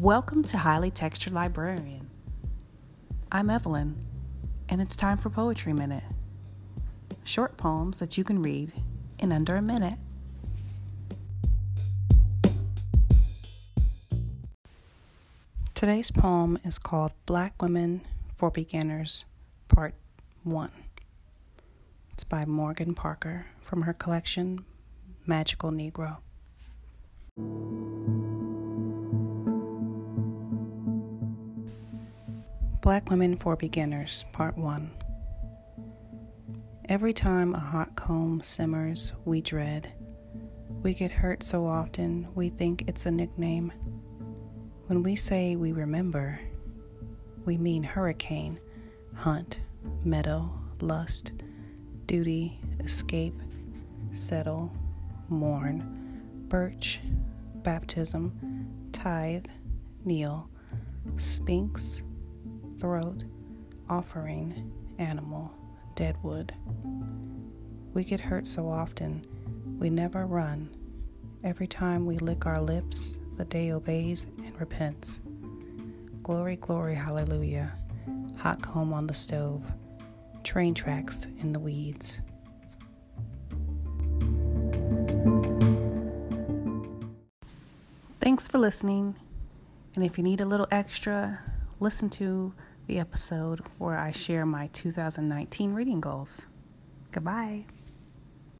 Welcome to Highly Textured Librarian. I'm Evelyn, and it's time for Poetry Minute. Short poems that you can read in under a minute. Today's poem is called Black Women for Beginners, Part 1. It's by Morgan Parker from her collection Magical Negro. Black Women for Beginners, Part 1. Every time a hot comb simmers, we dread. We get hurt so often, we think it's a nickname. When we say we remember, we mean hurricane, hunt, meadow, lust, duty, escape, settle, mourn, birch, baptism, tithe, kneel, sphinx, throat, offering, animal, deadwood. We get hurt so often, we never run. Every time we lick our lips, the day obeys and repents. Glory, glory, hallelujah. Hot comb on the stove, train tracks in the weeds. Thanks for listening. And if you need a little extra, listen to the episode where I share my 2019 reading goals. Goodbye.